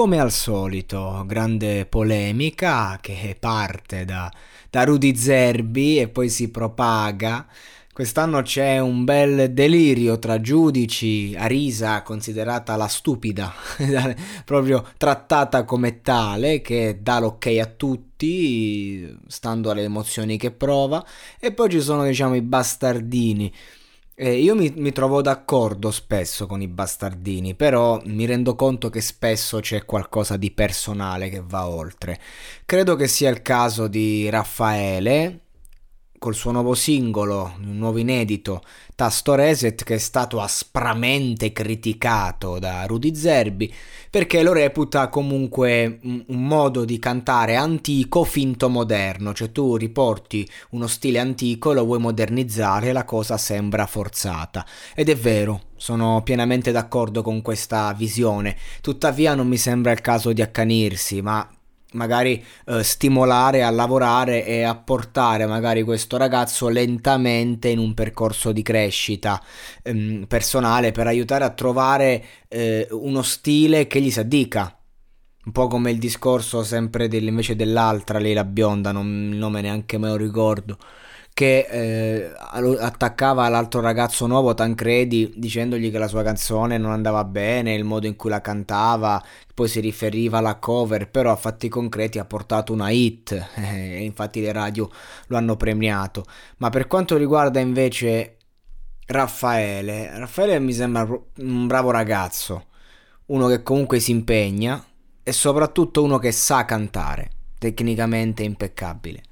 Come al solito, grande polemica che parte da, da Rudy Zerbi e poi si propaga. Quest'anno c'è un bel delirio tra giudici, Arisa considerata la stupida, proprio trattata come tale, che dà l'ok a tutti, stando alle emozioni che prova, e poi ci sono diciamo i bastardini eh, io mi, mi, trovo d'accordo spesso con i bastardini, però mi rendo conto che spesso c'è qualcosa di personale che va oltre. Credo che sia il caso di Raffaele, col suo nuovo singolo, un nuovo inedito, Tasto Reset, che è stato aspramente criticato da Rudy Zerbi, perché lo reputa comunque un, modo di cantare antico finto moderno, cioè tu riporti uno stile antico, lo vuoi modernizzare la cosa sembra forzata. Ed è vero, sono pienamente d'accordo con questa visione, tuttavia non mi sembra il caso di accanirsi, ma magari eh, stimolare a lavorare e a portare magari questo ragazzo lentamente in un percorso di crescita ehm, personale per aiutare a trovare eh, uno stile che gli si addica. Un po' come il discorso sempre del, invece dell'altra, lei la bionda, non, il nome neanche me lo ricordo che eh, attaccava l'altro ragazzo nuovo Tancredi dicendogli che la sua canzone non andava bene, il modo in cui la cantava, poi si riferiva alla cover, però a fatti concreti ha portato una hit e infatti le radio lo hanno premiato. Ma per quanto riguarda invece Raffaele, Raffaele mi sembra un bravo ragazzo, uno che comunque si impegna e soprattutto uno che sa cantare, tecnicamente impeccabile.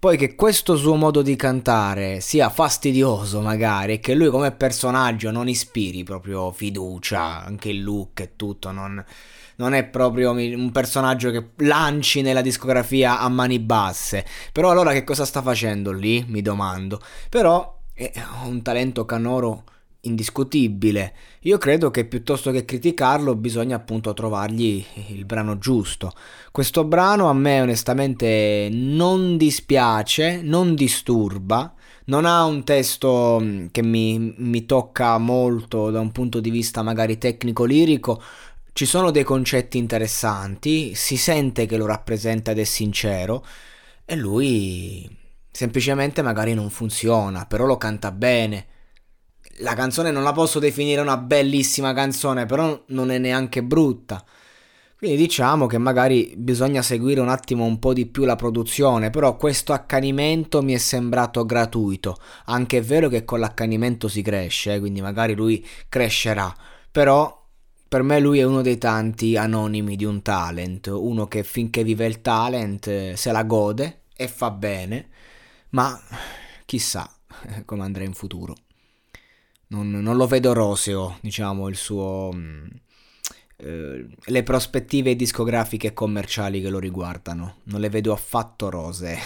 Poi che questo suo modo di cantare sia fastidioso magari e che lui come personaggio non ispiri proprio fiducia, anche il look e tutto, non, non è proprio un personaggio che lanci nella discografia a mani basse. Però allora che cosa sta facendo lì? Mi domando. Però è un talento canoro indiscutibile. Io credo che piuttosto che criticarlo bisogna appunto trovargli il brano giusto. Questo brano a me onestamente non dispiace, non disturba, non ha un testo mm, che mi, mi tocca molto da un punto di vista magari tecnico-lirico, ci sono dei concetti interessanti, si sente che lo rappresenta ed è sincero e lui semplicemente magari non funziona, però lo canta bene la canzone non la posso definire una bellissima canzone, però non è neanche brutta. Quindi diciamo che magari bisogna seguire un attimo un po' di più la produzione, però questo accanimento mi è sembrato gratuito. Anche è vero che con l'accanimento si cresce, eh, quindi magari lui crescerà, però per me lui è uno dei tanti anonimi di un talent, uno che finché vive il talent eh, se la gode e fa bene, ma chissà come andrà in futuro non, non lo vedo roseo, diciamo, il suo... Mm, eh, le prospettive discografiche e commerciali che lo riguardano. Non le vedo affatto rosee.